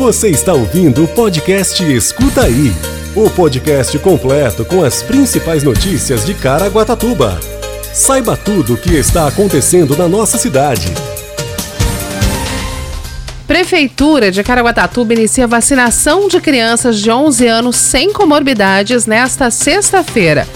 Você está ouvindo o podcast Escuta Aí o podcast completo com as principais notícias de Caraguatatuba. Saiba tudo o que está acontecendo na nossa cidade. Prefeitura de Caraguatatuba inicia vacinação de crianças de 11 anos sem comorbidades nesta sexta-feira.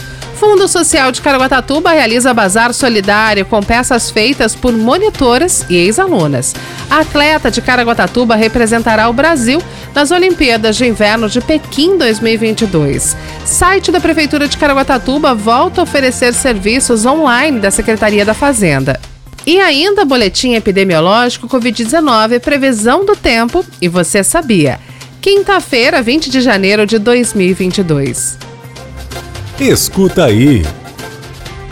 Fundo Social de Caraguatatuba realiza bazar solidário com peças feitas por monitoras e ex-alunas. A atleta de Caraguatatuba representará o Brasil nas Olimpíadas de Inverno de Pequim 2022. Site da Prefeitura de Caraguatatuba volta a oferecer serviços online da Secretaria da Fazenda. E ainda boletim epidemiológico Covid-19, previsão do tempo e você sabia. Quinta-feira, 20 de janeiro de 2022. Escuta aí.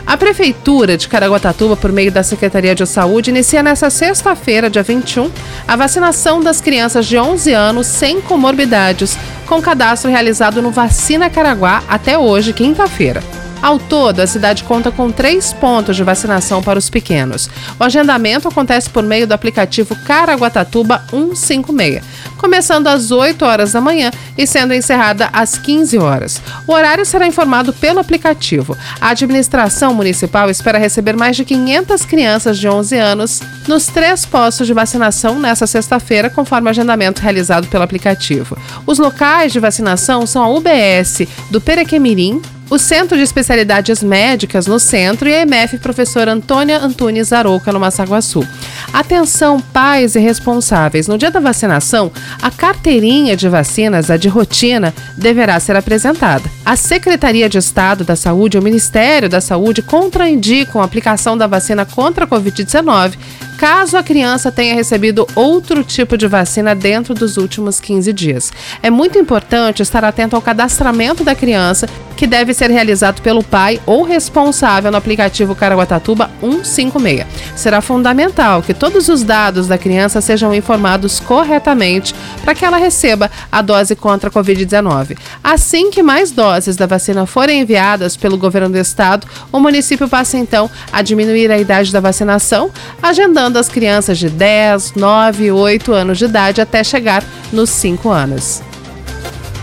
A Prefeitura de Caraguatatuba, por meio da Secretaria de Saúde, inicia nesta sexta-feira, dia 21, a vacinação das crianças de 11 anos sem comorbidades, com cadastro realizado no Vacina Caraguá até hoje, quinta-feira. Ao todo, a cidade conta com três pontos de vacinação para os pequenos. O agendamento acontece por meio do aplicativo Caraguatatuba 156, começando às 8 horas da manhã e sendo encerrada às 15 horas. O horário será informado pelo aplicativo. A administração municipal espera receber mais de 500 crianças de 11 anos nos três postos de vacinação nesta sexta-feira, conforme o agendamento realizado pelo aplicativo. Os locais de vacinação são a UBS do Perequemirim, o Centro de Especialidades Médicas no centro e a MF Professor Antônia Antunes Arouca, no Massaguaçu. Atenção, pais e responsáveis. No dia da vacinação, a carteirinha de vacinas, a de rotina, deverá ser apresentada. A Secretaria de Estado da Saúde e o Ministério da Saúde contraindicam a aplicação da vacina contra a Covid-19 caso a criança tenha recebido outro tipo de vacina dentro dos últimos 15 dias. É muito importante estar atento ao cadastramento da criança, que deve ser realizado pelo pai ou responsável no aplicativo Caraguatatuba 156. Será fundamental que todos os dados da criança sejam informados corretamente para que ela receba a dose contra a Covid-19. Assim que mais doses da vacina forem enviadas pelo governo do estado, o município passa então a diminuir a idade da vacinação, agendando das crianças de 10, 9 e 8 anos de idade até chegar nos 5 anos.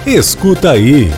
Escuta aí.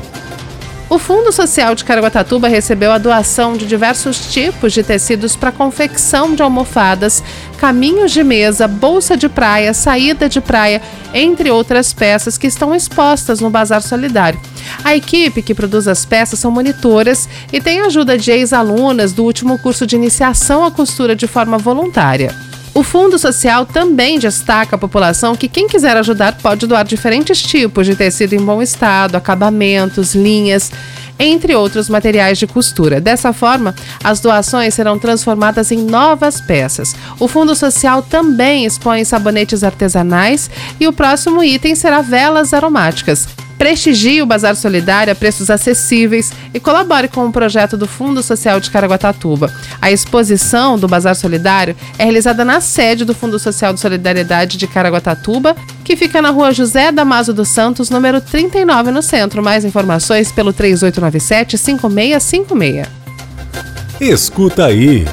O Fundo Social de Caraguatatuba recebeu a doação de diversos tipos de tecidos para confecção de almofadas, caminhos de mesa, bolsa de praia, saída de praia, entre outras peças que estão expostas no Bazar Solidário. A equipe que produz as peças são monitoras e tem ajuda de ex-alunas do último curso de iniciação à costura de forma voluntária. O Fundo Social também destaca a população que quem quiser ajudar pode doar diferentes tipos de tecido em bom estado, acabamentos, linhas, entre outros materiais de costura. Dessa forma, as doações serão transformadas em novas peças. O Fundo Social também expõe sabonetes artesanais e o próximo item será velas aromáticas. Prestigie o Bazar Solidário a preços acessíveis e colabore com o projeto do Fundo Social de Caraguatatuba. A exposição do Bazar Solidário é realizada na sede do Fundo Social de Solidariedade de Caraguatatuba, que fica na rua José Damaso dos Santos, número 39, no centro. Mais informações pelo 3897-5656. Escuta aí.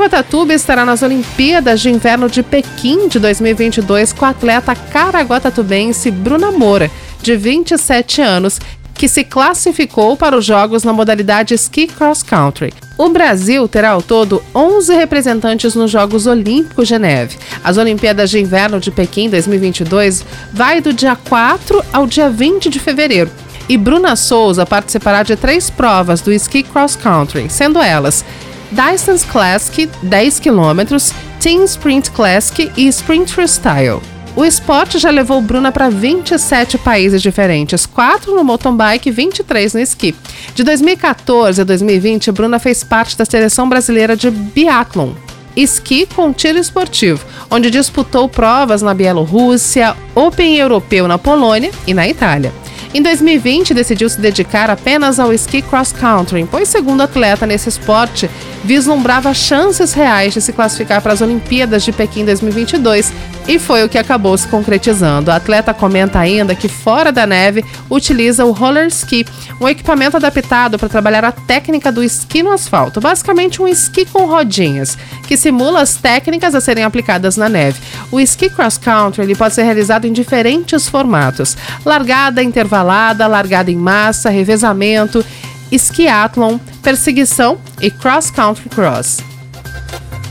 Caraguatatuba estará nas Olimpíadas de Inverno de Pequim de 2022 com a atleta caraguatatubense Bruna Moura, de 27 anos, que se classificou para os Jogos na modalidade Ski Cross Country. O Brasil terá ao todo 11 representantes nos Jogos Olímpicos de Neve. As Olimpíadas de Inverno de Pequim 2022 vai do dia 4 ao dia 20 de fevereiro. E Bruna Souza participará de três provas do Ski Cross Country, sendo elas Distance Classic 10 km, Team Sprint Classic e Sprint Freestyle. O esporte já levou Bruna para 27 países diferentes, 4 no mountain bike e 23 no esqui. De 2014 a 2020, Bruna fez parte da seleção brasileira de biathlon, esqui com tiro esportivo, onde disputou provas na Bielorrússia, Open Europeu na Polônia e na Itália. Em 2020, decidiu se dedicar apenas ao esqui cross country, pois, segundo atleta nesse esporte, vislumbrava chances reais de se classificar para as Olimpíadas de Pequim 2022 e foi o que acabou se concretizando. O atleta comenta ainda que fora da neve utiliza o roller ski, um equipamento adaptado para trabalhar a técnica do esqui no asfalto, basicamente um esqui com rodinhas, que simula as técnicas a serem aplicadas na neve. O esqui cross country ele pode ser realizado em diferentes formatos: largada intervalada, largada em massa, revezamento esquiatlon, perseguição e cross country cross.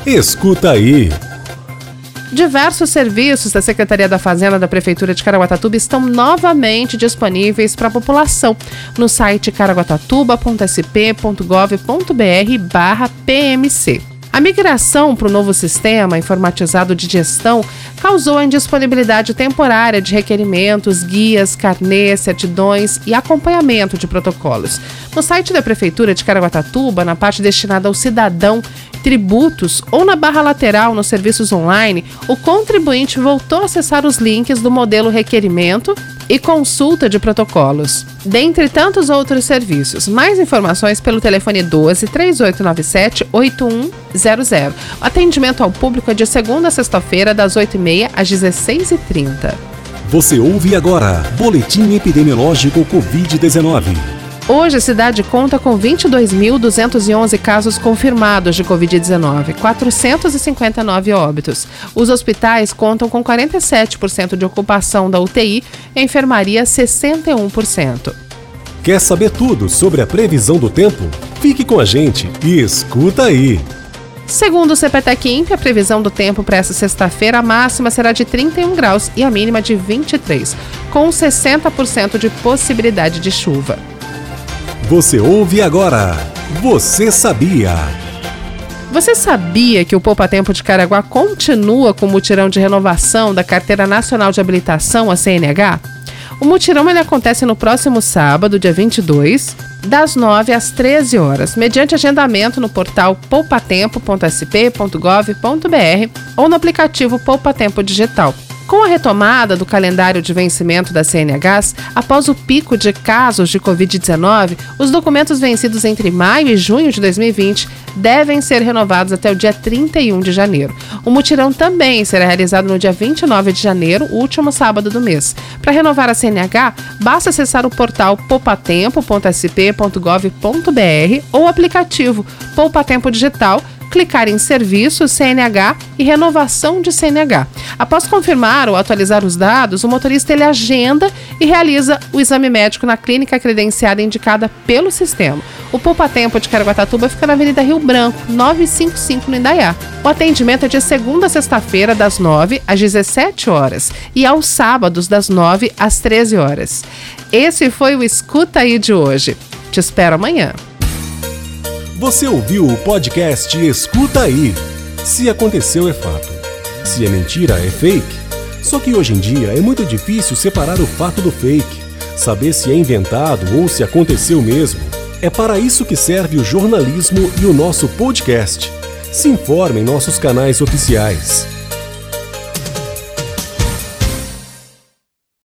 Escuta aí. Diversos serviços da Secretaria da Fazenda da Prefeitura de Caraguatatuba estão novamente disponíveis para a população no site caraguatatuba.sp.gov.br/pmc. A migração para o novo sistema informatizado de gestão causou a indisponibilidade temporária de requerimentos, guias, carnês, certidões e acompanhamento de protocolos. No site da Prefeitura de Caraguatatuba, na parte destinada ao cidadão, tributos ou na barra lateral nos serviços online, o contribuinte voltou a acessar os links do modelo requerimento e consulta de protocolos, dentre tantos outros serviços. Mais informações pelo telefone 12 3897 8100. O atendimento ao público é de segunda a sexta-feira, das 8h30 às 16h30. Você ouve agora Boletim Epidemiológico Covid-19. Hoje a cidade conta com 22.211 casos confirmados de Covid-19, 459 óbitos. Os hospitais contam com 47% de ocupação da UTI enfermaria 61%. Quer saber tudo sobre a previsão do tempo? Fique com a gente e escuta aí! Segundo o CPTEC Imp, a previsão do tempo para essa sexta-feira, a máxima será de 31 graus e a mínima de 23, com 60% de possibilidade de chuva. Você ouve agora. Você sabia? Você sabia que o Poupa Tempo de Caraguá continua com o mutirão de renovação da Carteira Nacional de Habilitação, a CNH? O mutirão ele acontece no próximo sábado, dia 22, das 9 às 13 horas, mediante agendamento no portal poupatempo.sp.gov.br ou no aplicativo Poupa Tempo Digital. Com a retomada do calendário de vencimento da CNHs, após o pico de casos de Covid-19, os documentos vencidos entre maio e junho de 2020 devem ser renovados até o dia 31 de janeiro. O mutirão também será realizado no dia 29 de janeiro, último sábado do mês. Para renovar a CNH, basta acessar o portal poupatempo.sp.gov.br ou o aplicativo Poupa Tempo Digital clicar em Serviço CNH e Renovação de CNH. Após confirmar ou atualizar os dados, o motorista ele agenda e realiza o exame médico na clínica credenciada indicada pelo sistema. O Poupa Tempo de Caraguatatuba fica na Avenida Rio Branco, 955 no Indaiá. O atendimento é de segunda a sexta-feira, das 9 às 17 horas e aos sábados, das 9 às 13 horas. Esse foi o Escuta aí de hoje. Te espero amanhã. Você ouviu o podcast Escuta Aí. Se aconteceu, é fato. Se é mentira, é fake. Só que hoje em dia é muito difícil separar o fato do fake, saber se é inventado ou se aconteceu mesmo. É para isso que serve o jornalismo e o nosso podcast. Se informe em nossos canais oficiais.